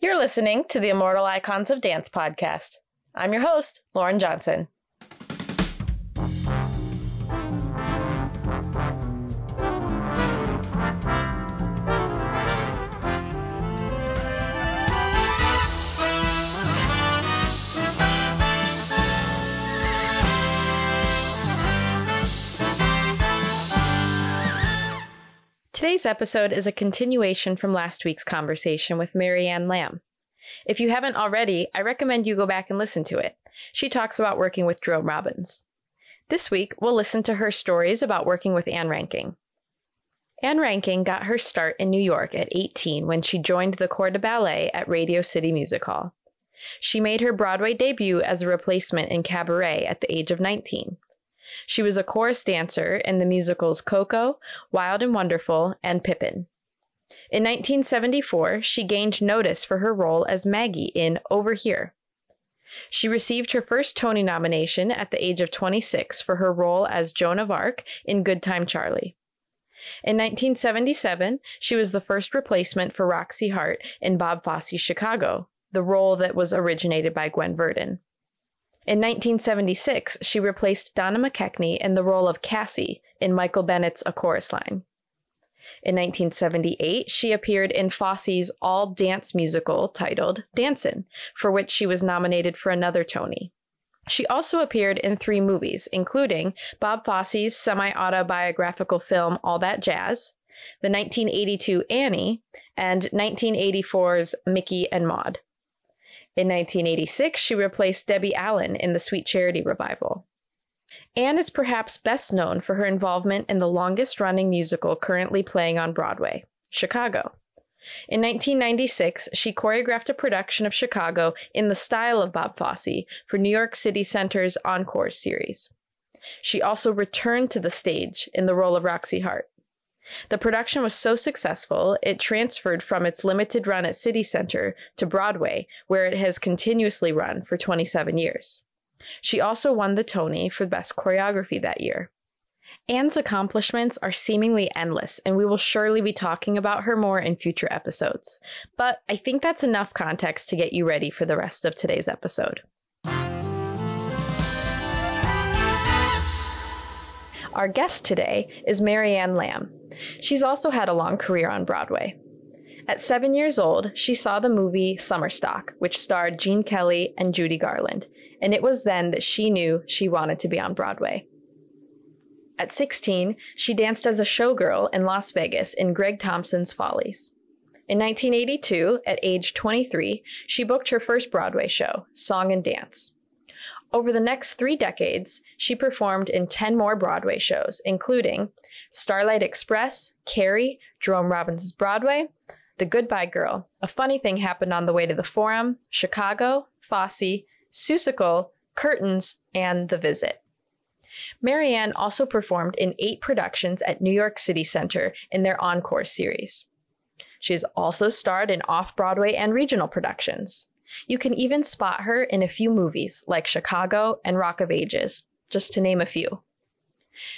You're listening to the Immortal Icons of Dance podcast. I'm your host, Lauryn Johnson. Today's episode is a continuation from last week's conversation with Mary Ann Lamb. If you haven't already, I recommend you go back and listen to it. She talks about working with Jerome Robbins. This week, we'll listen to her stories about working with Ann Reinking. Ann Reinking got her start in New York at 18 when she joined the Corps de Ballet at Radio City Music Hall. She made her Broadway debut as a replacement in Cabaret at the age of 19. She was a chorus dancer in the musicals Coco, Wild and Wonderful, and Pippin. In 1974, she gained notice for her role as Maggie in Over Here. She received her first Tony nomination at the age of 26 for her role as Joan of Arc in Good Time Charlie. In 1977, she was the first replacement for Roxie Hart in Bob Fosse's Chicago, the role that was originated by Gwen Verdon. In 1976, she replaced Donna McKechnie in the role of Cassie in Michael Bennett's A Chorus Line. In 1978, she appeared in Fosse's all dance musical titled Dancin', for which she was nominated for another Tony. She also appeared in three movies, including Bob Fosse's semi autobiographical film All That Jazz, the 1982 Annie, and 1984's Mickey and Maude. In 1986, she replaced Debbie Allen in the Sweet Charity revival. Ann is perhaps best known for her involvement in the longest running musical currently playing on Broadway, Chicago. In 1996, she choreographed a production of Chicago in the style of Bob Fosse for New York City Center's Encore series. She also returned to the stage in the role of Roxie Hart. The production was so successful, it transferred from its limited run at City Center to Broadway, where it has continuously run for 27 years. She also won the Tony for Best Choreography that year. Ann's accomplishments are seemingly endless, and we will surely be talking about her more in future episodes. But I think that's enough context to get you ready for the rest of today's episode. Our guest today is Mary Ann Lamb. She's also had a long career on Broadway. At seven years old, she saw the movie Summer Stock, which starred Gene Kelly and Judy Garland, and it was then that she knew she wanted to be on Broadway. At 16, she danced as a showgirl in Las Vegas in Greg Thompson's Follies. In 1982, at age 23, she booked her first Broadway show, Song and Dance. Over the next three decades, she performed in 10 more Broadway shows, including Starlight Express, Carrie, Jerome Robbins' Broadway, The Goodbye Girl, A Funny Thing Happened on the Way to the Forum, Chicago, Fosse, Seussical, Curtains, and The Visit. Mary Ann also performed in eight productions at New York City Center in their Encore series. She has also starred in off Broadway and regional productions. You can even spot her in a few movies like Chicago and Rock of Ages, just to name a few.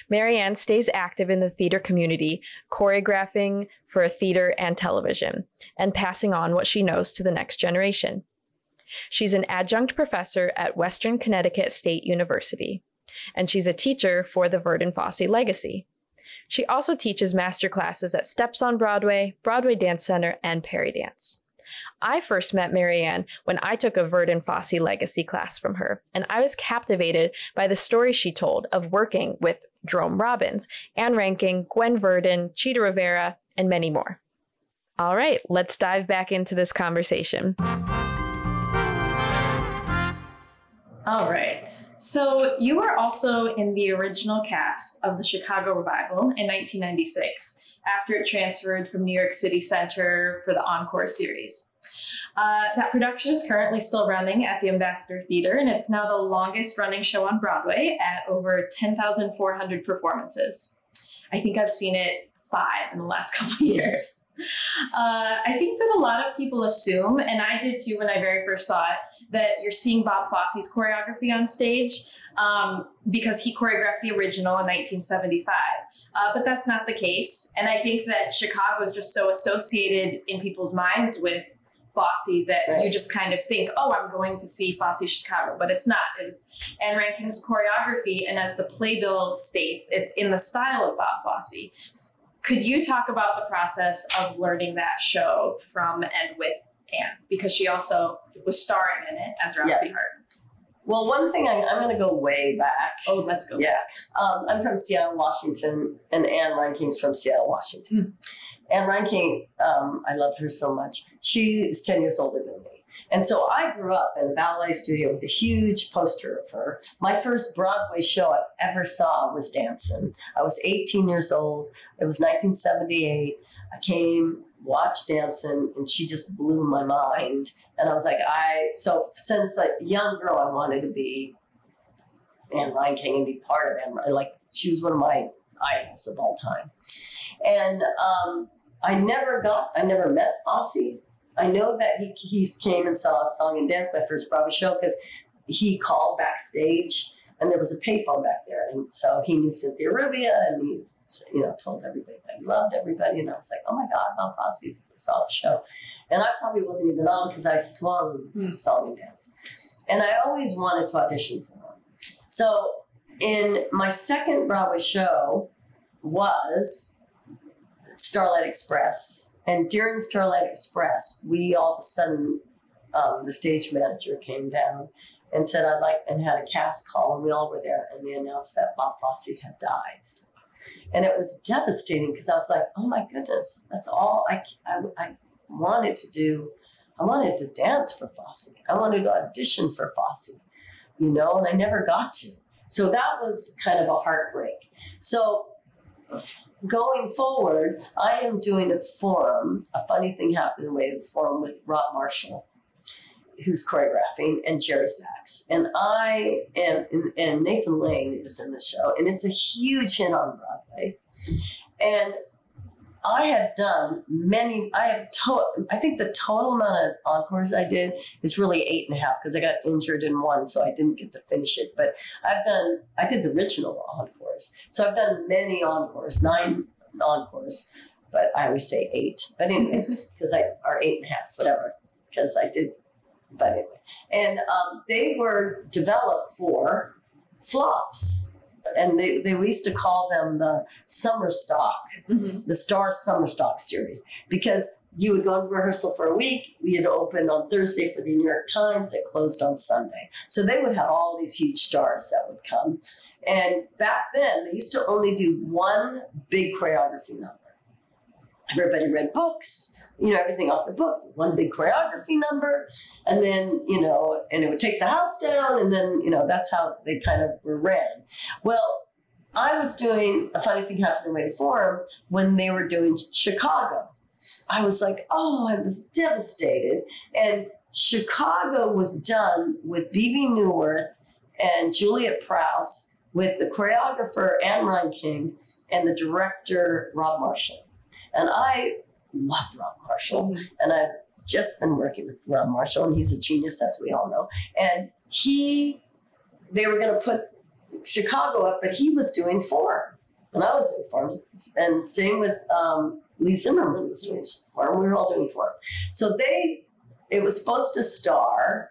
Mary Ann stays active in the theater community, choreographing for theater and television, and passing on what she knows to the next generation. She's an adjunct professor at Western Connecticut State University, and she's a teacher for the Verdon Fosse Legacy. She also teaches master classes at Steps on Broadway, Broadway Dance Center, and Peridance. I first met Mary Ann when I took a Verdon Fosse legacy class from her, and I was captivated by the story she told of working with Jerome Robbins, Ann Reinking, Gwen Verdon, Chita Rivera, and many more. All right, let's dive back into this conversation. All right. So you were also in the original cast of the Chicago Revival in 1996 after it transferred from New York City Center for the Encore series. Uh, that production is currently still running at the Ambassador Theater, and it's now the longest running show on Broadway at over 10,400 performances. I think I've seen it five in the last couple years. Uh, I think that a lot of people assume, and I did too when I very first saw it, that you're seeing Bob Fosse's choreography on stage um, because he choreographed the original in 1975. Uh, but that's not the case. And I think that Chicago is just so associated in people's minds with Fosse that Right. you just kind of think, oh, I'm going to see Fosse Chicago, but it's not. It's Ann Reinking's choreography, and as the playbill states, it's in the style of Bob Fosse. Could you talk about the process of learning that show from and with Ann? Because she also was starring in it as Roxie Hart. Well, one thing I, I'm going to go way back. Oh, let's go. Yeah. Um, I'm from Seattle, Washington, and Ann Reinking's from Seattle, Washington. Ann Reinking, um, I loved her so much. She's 10 years older than me. And so I grew up in a ballet studio with a huge poster of her. My first Broadway show I ever saw was Dancin'. I was 18 years old. It was 1978. I came, watched Dancin', and she just blew my mind. And I was like, I, so since a young girl, I wanted to be Ann Reinking and be part of Ann. Like, she was one of my idols of all time. And um, I never got, I never met Fosse. I know that he, he came and saw Song and Dance, my first Broadway show, because he called backstage and there was a payphone back there. And so he knew Cynthia Rubia and he, you know, told everybody that he loved everybody. And I was like, oh my God, Bob Fosse saw the show. And I probably wasn't even on because I swung Hmm. Song and Dance. And I always wanted to audition for him. So in my second Broadway show was Starlight Express. And during Starlight Express, we all of a sudden, um, the stage manager came down and said, I'd like, and had a cast call, and we all were there, and they announced that Bob Fosse had died. And it was devastating because I was like, oh my goodness, that's all I, I, I wanted to do. I wanted to dance for Fosse. I wanted to audition for Fosse, you know, and I never got to. So that was kind of a heartbreak. So going forward, I am doing a forum. A funny thing happened in way of the forum with Rob Marshall, who's choreographing, and Jerry Zaks. And I am, and, and Nathan Lane is in the show, and it's a huge hit on Broadway. And I have done many. I have. To, I think the total amount of encores I did is really eight and a half because I got injured in one, so I didn't get to finish it. But I've done. I did the original encores, so I've done many encores, nine encores. But I always say eight. But anyway, because I are eight and a half, whatever. Because I did. But anyway, and um, they were developed for flops. And they, they we used to call them the summer stock Mhm. the Star Summer Stock series because you would go to rehearsal for a week. We had opened on Thursday for the New York Times. It closed on Sunday. So they would have all these huge stars that would come. And back then, they used to only do one big choreography number. Everybody read books, you know, everything off the books, one big choreography number, and then, you know, and it would take the house down, and then, you know, that's how they kind of were ran. Well, I was doing a funny thing happened in Way Forum when they were doing Chicago. I was like, oh, I was devastated. And Chicago was done with Bebe Neuwirth and Juliet Prowse, with the choreographer Ann Reinking and the director Rob Marshall. And I love Rob Marshall Mhm. and I've just been working with Rob Marshall, and he's a genius, as we all know. And he, they were going to put Chicago up, but he was doing four, and I was doing four, and same with um, Leigh Zimmerman was doing four. and We were all doing four. So they, it was supposed to star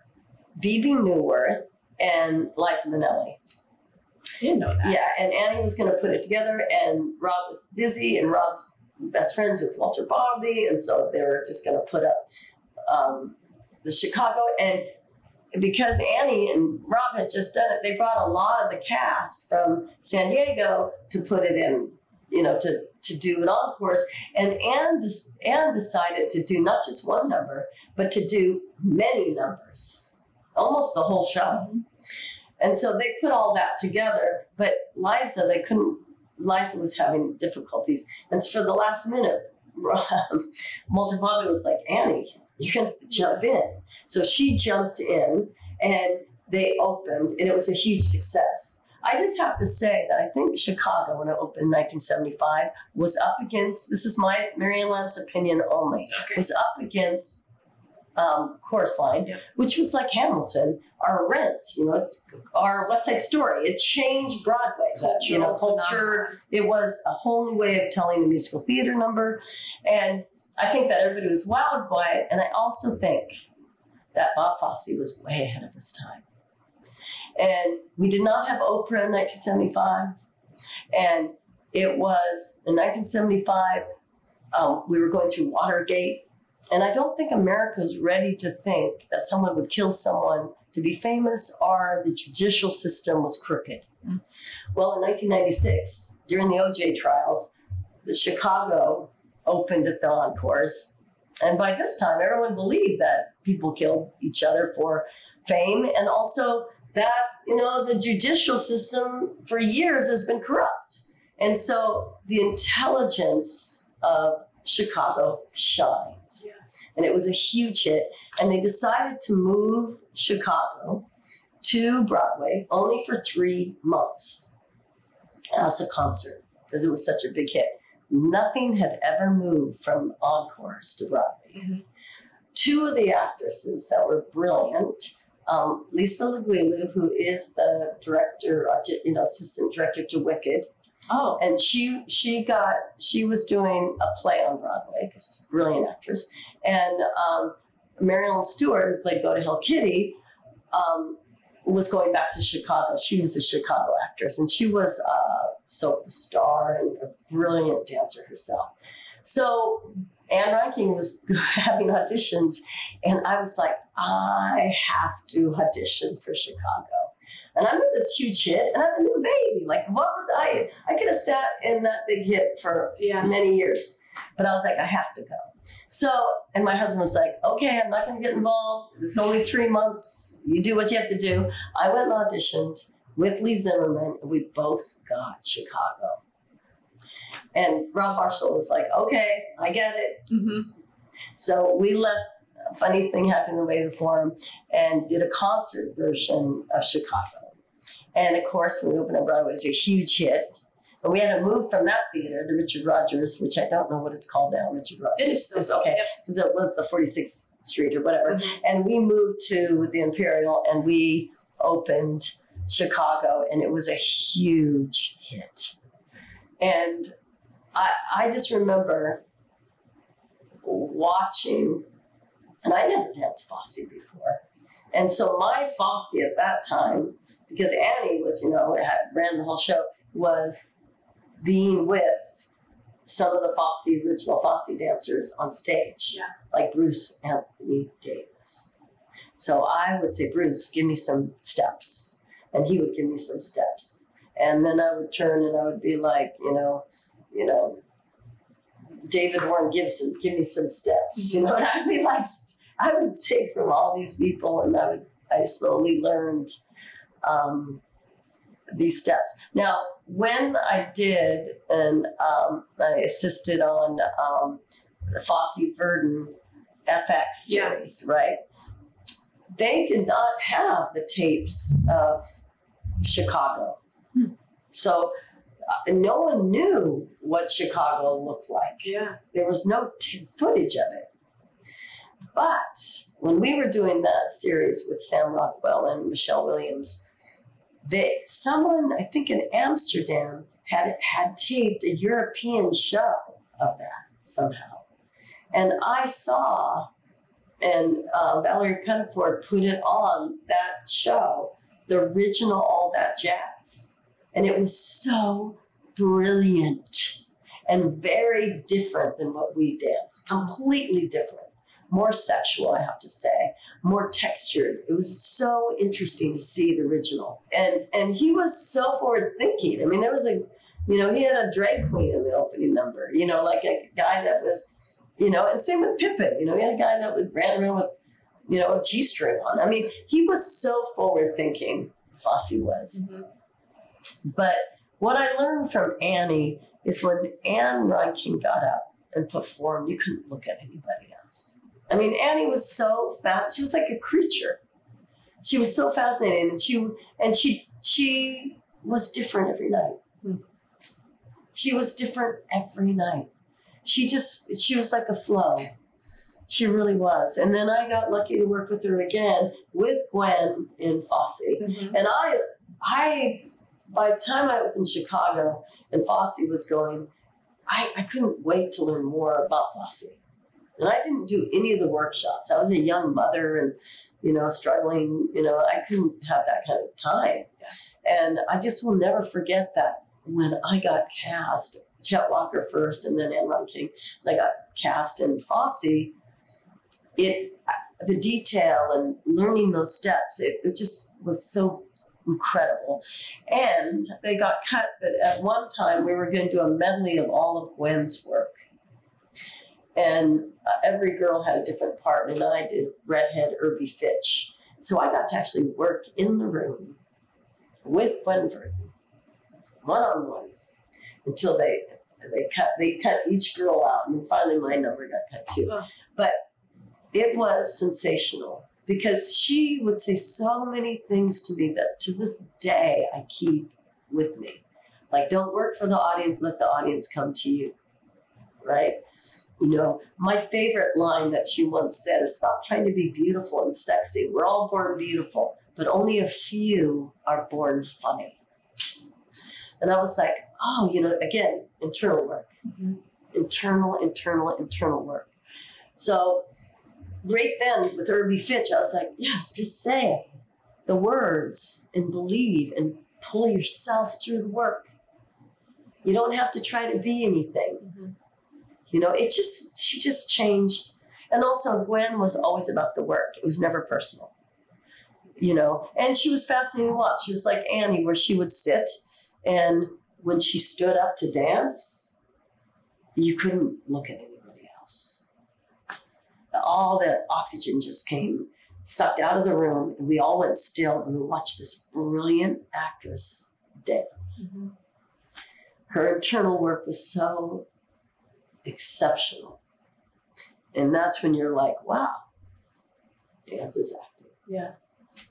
Bebe Neuwirth and Liza Minnelli. I didn't know that. Yeah, and Annie was going to put it together, and Rob was busy, and Rob's best friends with Walter Bobbie, and so they were just going to put up um, the Chicago. And because Annie and Rob had just done it, they brought a lot of the cast from San Diego to put it in, you know, to to do an encores. And Ann, Ann decided to do not just one number, but to do many numbers, almost the whole show. And so they put all that together. But Liza, they couldn't. Liza was having difficulties, and for the last minute, um, Walter Bobbie was like, "Annie, you're have to jump in." So she jumped in, and they opened, and it was a huge success. I just have to say that I think Chicago, when it opened in 1975, was up against. This is my Mary Ann Lamb's opinion only. Okay. Was up against um, Chorus Line, Yep. which was like Hamilton, our Rent, you know, our West Side Story. It changed Broadway. that, you know, culture. It was a whole new way of telling a musical theater number, and I think that everybody was wowed by it, and I also think that Bob Fosse was way ahead of his time. And we did not have Oprah in 1975, and it was in 1975. Um, we were going through Watergate, and I don't think America was ready to think that someone would kill someone to be famous or the judicial system was crooked. Mm. Well, in 1996, during the OJ trials, the Chicago opened at the encores. And by this time, everyone believed that people killed each other for fame and also that, you know, the judicial system for years has been corrupt. And so the intelligence of Chicago shined. And it was a huge hit. And they decided to move Chicago to Broadway only for three months as a concert because it was such a big hit. Nothing had ever moved from encores to Broadway. Mhm. Two of the actresses that were brilliant, um, Lisa Leguillou, who is the director, uh, you know, assistant director to Wicked, Oh. and she she got she was doing a play on Broadway because she's a brilliant actress, and um, Marilyn Stewart, who played Go to Hell Kitty, um, was going back to Chicago. She was a Chicago actress, and she was a soap star and a brilliant dancer herself. So Ann Reinking was having auditions, and I was like, I have to audition for Chicago. And I'm in this huge hit, and I'm a new baby. Like, what was I? I could have sat in that big hit for Yeah. many years. But I was like, I have to go. So, and my husband was like, okay, I'm not going to get involved. It's only three months. You do what you have to do. I went and auditioned with Leigh Zimmerman, and we both got Chicago. And Rob Marshall was like, okay, I get it. Mm-hmm. So we left. A funny thing happened in the way of the forum and did a concert version of Chicago. And of course, when we opened on Broadway, it was a huge hit. And we had to move from that theater, the Richard Rodgers, which I don't know what it's called now, Richard Rodgers. It is still It's okay. Yep. Because it was the 46th Street or whatever. Mhm. And we moved to the Imperial and we opened Chicago, and it was a huge hit. And I, I just remember watching, and I never danced Fosse before. And so my Fosse at that time, because Annie was, you know, had, ran the whole show, was being with some of the Fosse, original Fosse dancers on stage, Yeah. like Bruce Anthony Davis. So I would say, Bruce, give me some steps. And he would give me some steps. And then I would turn and I would be like, you know, you know, David Warren Gibson, give me some steps. You know, and I'd be like, I would take from all these people, and I would, I slowly learned um, these steps. Now, when I did, and um, I assisted on um, the Fosse Verdon FX Yeah. series, right? They did not have the tapes of Chicago. Hmm. So no one knew what Chicago looked like. Yeah. There was no t- footage of it. But when we were doing that series with Sam Rockwell and Michelle Williams, they, someone, I think in Amsterdam, had had taped a European show of that somehow. And I saw, and uh, Valerie Pettiford put it on that show, the original All That Jazz. And it was so brilliant and very different than what we dance. Completely different. More sexual, I have to say. More textured. It was so interesting to see the original. And and he was so forward thinking. I mean, there was a you know, he had a drag queen in the opening number, you know, like a guy that was, you know, and same with Pippin, you know, he had a guy that was ran around with, you know, a G string on. I mean, he was so forward thinking, Fosse was. Mhm. But what I learned from Annie is when Ann Reinking got up and performed, you couldn't look at anybody else. I mean, Annie was so fast. She was like a creature. She was so fascinating, and she and she she was different every night. Hmm. She was different every night. She just she was like a flow. She really was. And then I got lucky to work with her again with Gwen in Fosse. Mhm. And I, I, by the time I opened Chicago and Fosse was going, I, I couldn't wait to learn more about Fosse. And I didn't do any of the workshops. I was a young mother and, you know, struggling, you know, I couldn't have that kind of time. And I just will never forget that when I got cast, Chet Walker first and then Ann Reinking, and I got cast in Fosse, it the detail and learning those steps, it, it just was so incredible. And they got cut, but at one time we were going to do a medley of all of Gwen's work. And uh, every girl had a different part, and I did Redhead Irby Fitch. So I got to actually work in the room with Gwen Verdon, one on one, until they they cut they cut each girl out, and then finally my number got cut too. Oh. But it was sensational because she would say so many things to me that to this day I keep with me. Like, don't work for the audience, let the audience come to you. Right? You know, my favorite line that she once said is stop trying to be beautiful and sexy. We're all born beautiful, but only a few are born funny. And I was like, oh, you know, again, internal work. Mm-hmm. Internal, internal, internal work. So right then with Irby Fitch, I was like, yes, just say the words and believe and pull yourself through the work. You don't have to try to be anything. Mhm. You know, it just, she just changed. And also, Gwen was always about the work, it was never personal. You know, and she was fascinating to watch. She was like Annie, where she would sit, and when she stood up to dance, you couldn't look at else all the oxygen just came sucked out of the room and we all went still and we watched this brilliant actress dance Mhm. her internal work was so exceptional and that's when you're like wow dance is acting Yeah.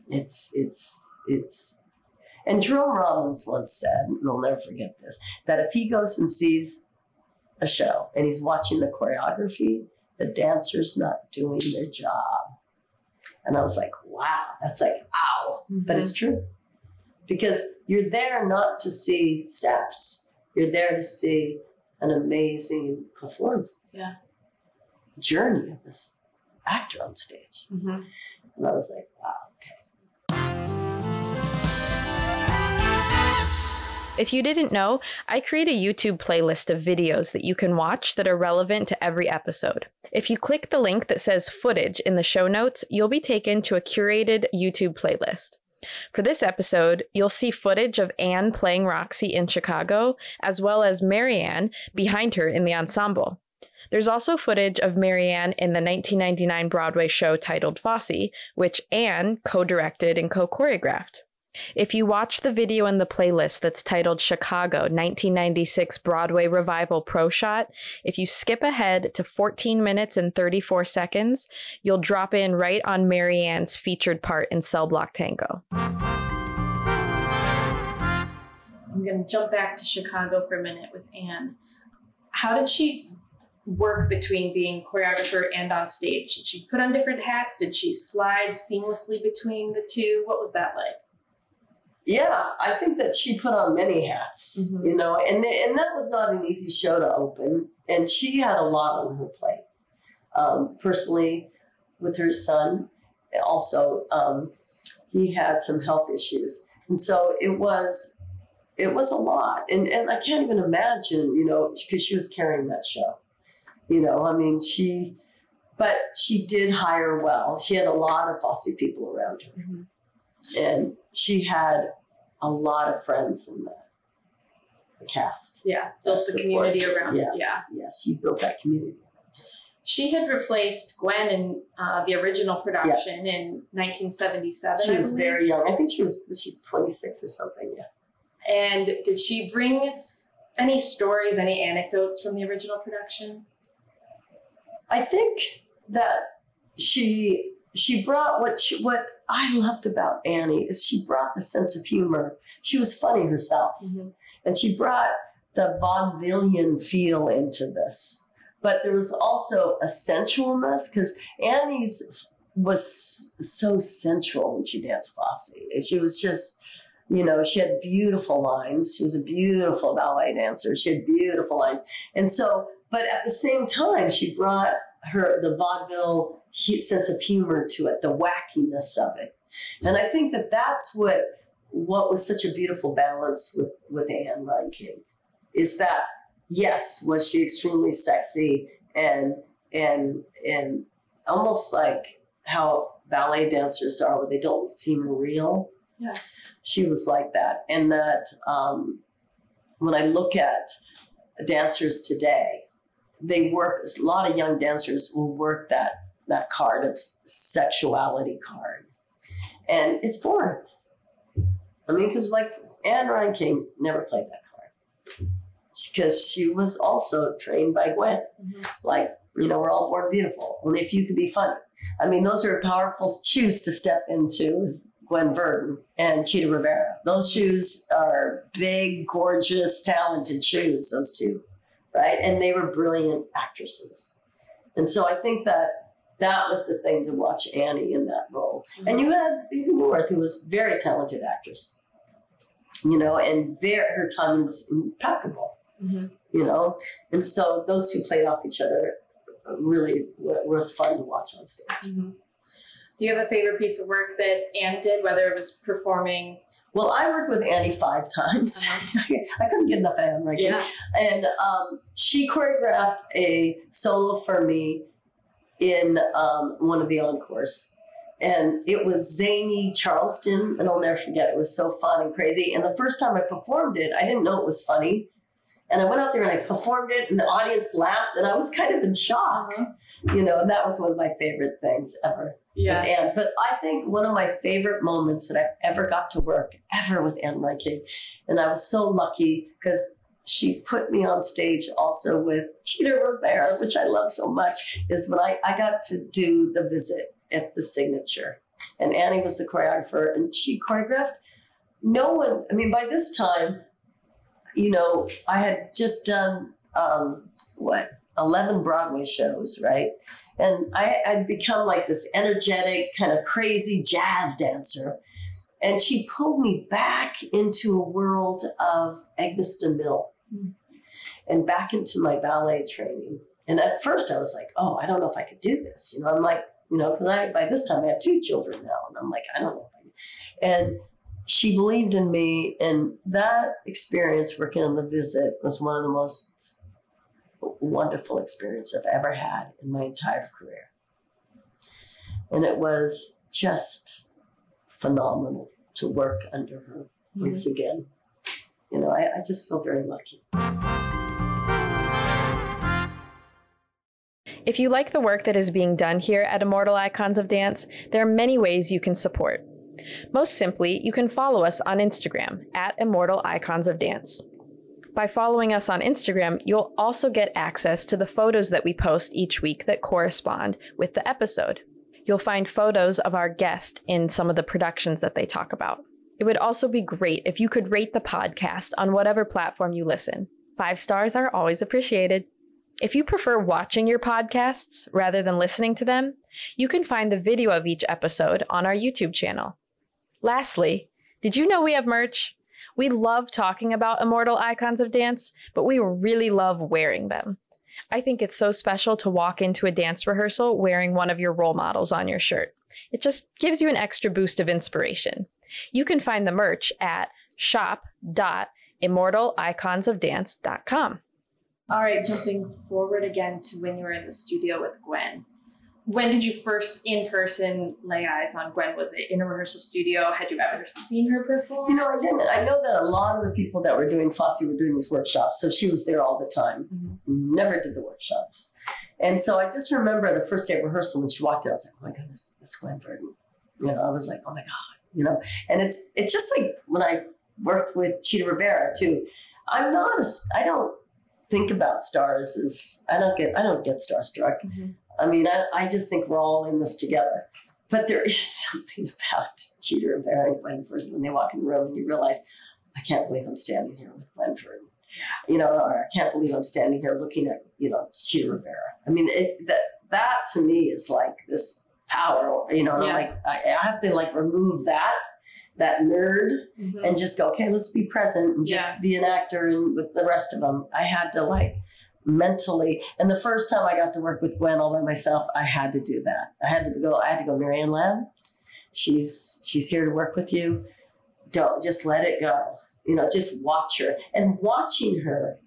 it's it's it's and Jerome Robbins once said, and I'll never forget this, that if he goes and sees a show and he's watching the choreography, the dancer's not doing their job. And I was like, wow, that's like, ow. But it's true. Because you're there not to see steps, you're there to see an amazing performance. Yeah. Journey of this actor on stage. Mhm. And I was like, wow, If you didn't know, I create a YouTube playlist of videos that you can watch that are relevant to every episode. If you click the link that says footage in the show notes, you'll be taken to a curated YouTube playlist. For this episode, you'll see footage of Ann playing Roxie in Chicago, as well as Mary Ann behind her in the ensemble. There's also footage of Mary Ann in the 1999 Broadway show titled Fosse, which Ann co directed and co choreographed. If you watch the video in the playlist that's titled Chicago 1996 Broadway Revival Pro Shot, if you skip ahead to 14 minutes and 34 seconds, you'll drop in right on Mary Ann's featured part in Cell Block Tango. I'm going to jump back to Chicago for a minute with Ann. How did she work between being choreographer and on stage? Did she put on different hats? Did she slide seamlessly between the two? What was that like? Yeah, I think that she put on many hats, Mhm. you know, and and that was not an easy show to open, and she had a lot on her plate. Um, personally, with her son, also um, he had some health issues, and so it was it was a lot, and and I can't even imagine, you know, because she was carrying that show, you know. I mean, she, but she did hire well. She had a lot of Fosse people around her and she had a lot of friends in the, the cast. Yeah, built the community around yes, yes, she built that community. She had replaced Gwen in uh, the original production in 1977. She was very young. I think she was was she twenty six or something. Yeah. And did she bring any stories, any anecdotes from the original production? I think that she she brought what she, what I loved about Annie is she brought the sense of humor. She was funny herself. Mm-hmm. and she brought the vaudevillian feel into this. But there was also a sensualness because Annie's was so sensual when she danced Fosse. She was just, you know, she had beautiful lines. She was a beautiful ballet dancer. She had beautiful lines. And so, but at the same time, she brought her the vaudeville sense of humor to it, the wackiness of it, and I think that that's what what was such a beautiful balance with with Ann Reinking, is that yes, was she extremely sexy and and and almost like how ballet dancers are, where they don't seem real. Yeah. She was like that, and that um, when I look at dancers today, they work. A lot of young dancers will work that that card of sexuality card, and it's boring. I mean, because like Ann Reinking never played that card because she was also trained by Gwen. Mm-hmm. Like you know, we're all born beautiful. Only if you can be funny. I mean, those are powerful shoes to step into. Is Gwen Verdon and Chita Rivera. Those shoes are big, gorgeous, talented shoes. Those two, right? And they were brilliant actresses. And so I think that that was the thing to watch Annie in that role. And you had Bebe Neuwirth, who was a very talented actress, you know, and very, her timing was impeccable, Mhm. you know. And so those two played off each other. Really was fun to watch on stage. Mhm. Do you have a favorite piece of work that Ann did, whether it was performing? Well, I worked with Annie five times. I couldn't get enough of Ann Reinking. And um, she choreographed a solo for me in um, one of the encores. And it was zany Charleston, and I'll never forget. It was so fun and crazy. And the first time I performed it, I didn't know it was funny. And I went out there and I performed it, and the audience laughed, and I was kind of in shock, uh-huh. you know. And that was one of my favorite things ever Yeah. But I think one of my favorite moments that I've ever got to work ever with Ann Reinking, and I was so lucky because she put me on stage also with Chita Rivera, which I love so much, is when I, I got to do the visit at the signature. And Annie was the choreographer and she choreographed. No one, I mean, by this time, you know, I had just done um, what, 11 Broadway shows, right? And I, I'd become like this energetic, kind of crazy jazz dancer. And she pulled me back into a world of Agnes de Mille and back into my ballet training. And at first I was like, oh, I don't know if I could do this. You know, I'm like, you know, because I by this time I had two children now. And I'm like, I don't know. And she believed in me. And that experience working on the visit was one of the most wonderful experience I've ever had in my entire career. And it was just phenomenal to work under her once again. You know, I, I just feel very lucky. If you like the work that is being done here at Immortal Icons of Dance, there are many ways you can support. Most simply, you can follow us on Instagram at Immortal Icons of Dance. By following us on Instagram, you'll also get access to the photos that we post each week that correspond with the episode. You'll find photos of our guest in some of the productions that they talk about. It would also be great if you could rate the podcast on whatever platform you listen. Five stars are always appreciated. If you prefer watching your podcasts rather than listening to them, you can find the video of each episode on our YouTube channel. Lastly, did you know we have merch? We love talking about immortal icons of dance, but we really love wearing them. I think it's so special to walk into a dance rehearsal wearing one of your role models on your shirt. It just gives you an extra boost of inspiration. You can find the merch at shop.immortaliconsofdance.com. All right, jumping forward again to when you were in the studio with Gwen. When did you first in person lay eyes on Gwen? Was it in a rehearsal studio? Had you ever seen her perform? You know, I didn't. I know that a lot of the people that were doing Fosse were doing these workshops, so she was there all the time. Mhm. Never did the workshops, and so I just remember the first day of rehearsal when she walked in. I was like, "Oh my goodness, that's Gwen Verdon." You know, I was like, "Oh my god," you know. And it's it's just like when I worked with Chita Rivera too. I'm not. A, I don't think about stars as I don't get. I don't get starstruck. Mhm. I mean, I, I just think we're all in this together. But there is something about Chita Rivera and Gwen Verdon when they walk in the room and you realize, I can't believe I'm standing here with Gwen You know, or I can't believe I'm standing here looking at, you know, Chita Rivera. I mean, it, that, that to me is like this power, you know, Yeah. Like, I, I have to like remove that, that nerd Mhm. and just go, okay, let's be present and just Yeah. be an actor and with the rest of them. I had to like mentally. And the first time I got to work with Gwen all by myself, I had to do that. I had to go. I had to go. Mary Ann Lamb, she's she's here to work with you. Don't just let it go. You know, just watch her and watching her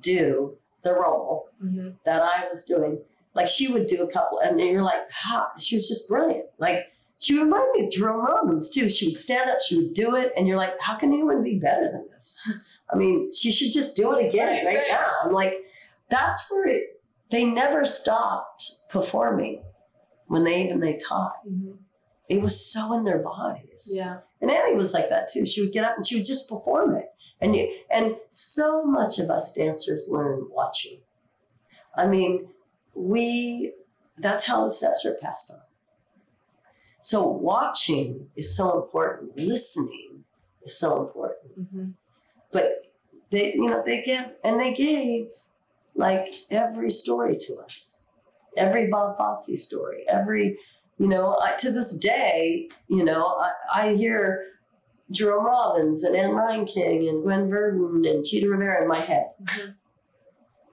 do the role Mm-hmm. that I was doing. Like she would do a couple, and you're like, ha, she was just brilliant. Like she reminded me of Jerome Robbins too. She would stand up, she would do it, and you're like, how can anyone be better than this? I mean, she should just do it again Right, right, right. now. I'm like, that's where it, they never stopped performing when they even they taught. Mm-hmm. It was so in their bodies. Yeah. And Annie was like that too. She would get up and she would just perform it. And you, and so much of us dancers learn watching. I mean, we that's how the steps are passed on. So watching is so important. Listening is so important. Mm-hmm. But they, you know, they give and they gave like every story to us. Every Bob Fosse story, every, you know, I, to this day, you know, I, I hear Jerome Robbins and Ann Reinking and Gwen Verdon and Chita Rivera in my head. Mm-hmm.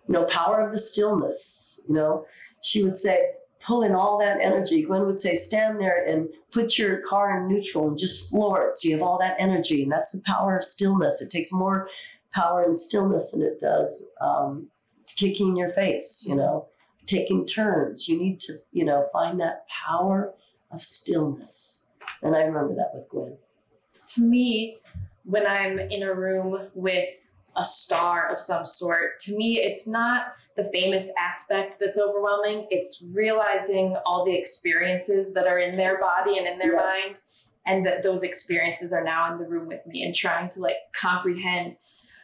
You know, power of the stillness. You know, she would say, pull in all that energy. Gwen would say, stand there and put your car in neutral and just floor it so you have all that energy. And that's the power of stillness. It takes more power and stillness than it does um, kicking your face, you know, taking turns. You need to, you know, find that power of stillness. And I remember that with Gwen. to me, when I'm in a room with a star of some sort, to me, it's not the famous aspect that's overwhelming. It's realizing all the experiences that are in their body and in their Yeah. mind, and that those experiences are now in the room with me and trying to like comprehend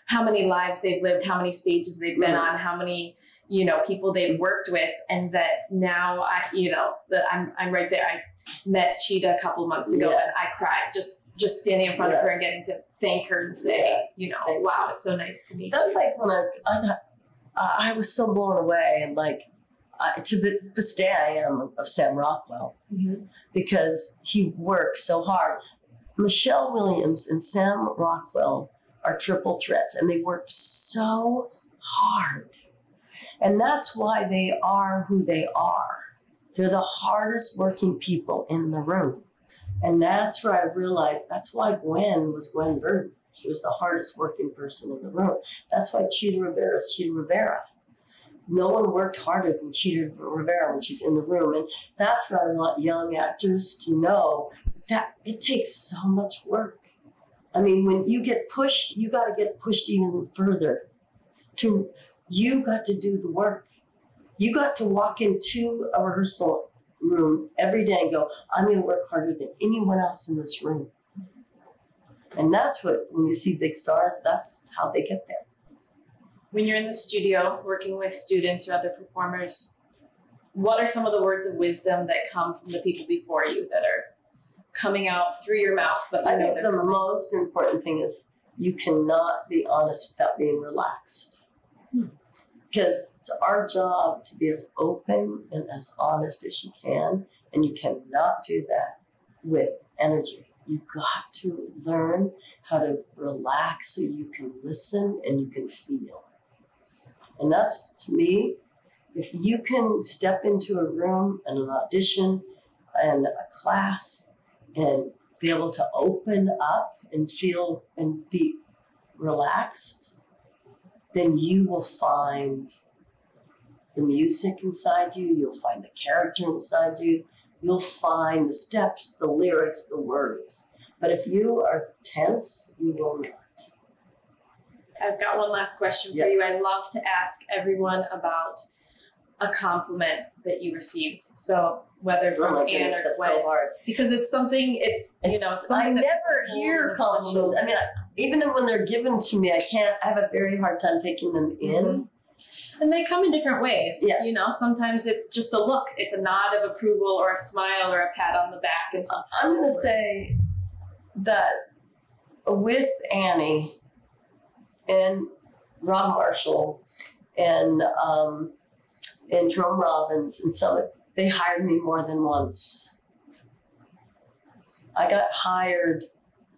how many lives they've lived, how many stages they've been Mhm. on, how many you know people they've worked with, and that now I, you know, that I'm I'm right there. I met Chita a couple months ago, Yeah. and I cried just just standing in front Yeah. of her and getting to thank her and say, Yeah. you know, Thank wow, you. it's so nice to meet That's you. like when I, I got, I I was so blown away and like, I, to the, this day I am of Sam Rockwell Mhm. because he works so hard. Michelle Williams and Sam Rockwell are triple threats and they work so hard. And that's why they are who they are. They're the hardest working people in the room. And that's where I realized that's why Gwen was Gwen Verdon. She was the hardest working person in the room. That's why Chita Rivera is Chita Rivera. No one worked harder than Chita Rivera when she's in the room. And that's what I want young actors to know that it takes so much work. I mean, when you get pushed, you got to get pushed even further. To you got to do the work. You got to walk into a rehearsal room every day and go, I'm going to work harder than anyone else in this room. And that's what, when you see big stars, that's how they get there. When you're in the studio working with students or other performers, what are some of the words of wisdom that come from the people before you that are coming out through your mouth, but you I know think the coming? most important thing is you cannot be honest without being relaxed. Hmm. Because it's our job to be as open and as honest as you can, and you cannot do that with energy. You got to learn how to relax so you can listen and you can feel. And that's to me, if you can step into a room and an audition and a class and be able to open up and feel and be relaxed, then you will find the music inside you, you'll find the character inside you, you'll find the steps, the lyrics, the words. But if you are tense, you will not. I've got one last question for you. I love to ask everyone about a compliment that you received. So whether Oh from my Anne or that's Gwen, so hard. because it's something. It's, you know something I never hear hold in a special- compliments. I mean, I, even when they're given to me, I can't. I have a very hard time taking them in. Mhm. And they come in different ways. Yeah. You know, sometimes it's just a look, it's a nod of approval or a smile or a pat on the back, and sometimes I'm going to say that with Annie and Rob Marshall and um, and Jerome Robbins and some, they hired me more than once. I got hired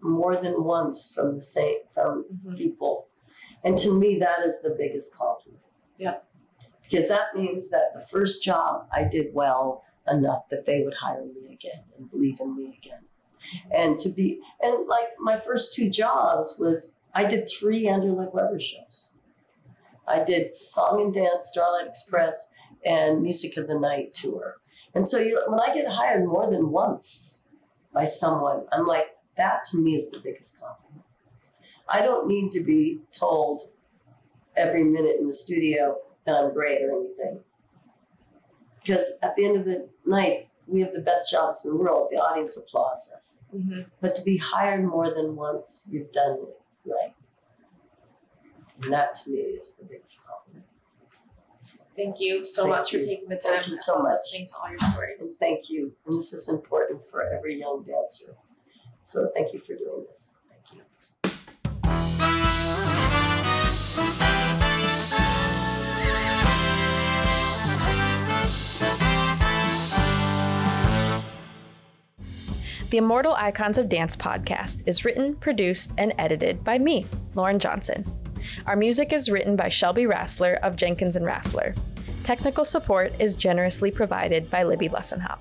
more than once from the same from Mhm. people, and to me that is the biggest compliment. Yeah. because that means that the first job I did well enough that they would hire me again and believe in me again. And to be, and like my first two jobs was I did three Andrew Lloyd Webber shows. I did Song and Dance, Starlight Express, and Music of the Night tour. And so you, when I get hired more than once by someone, I'm like, that to me is the biggest compliment. I don't need to be told every minute in the studio that I'm great or anything. Because at the end of the night, we have the best jobs in the world. The audience applauds us. Mm-hmm. But to be hired more than once, you've done it right. And that to me is the biggest compliment. Thank you so Thank much you. for taking the time Thank you so much. listening to all your And stories. thank you. And this is important for every young dancer. So thank you for doing this. Thank you. The Immortal Icons of Dance podcast is written, produced, and edited by me, Lauryn Johnson. Our music is written by Shelby Rassler of Jenkins and Rassler. Technical support is generously provided by Libby Lessenhop.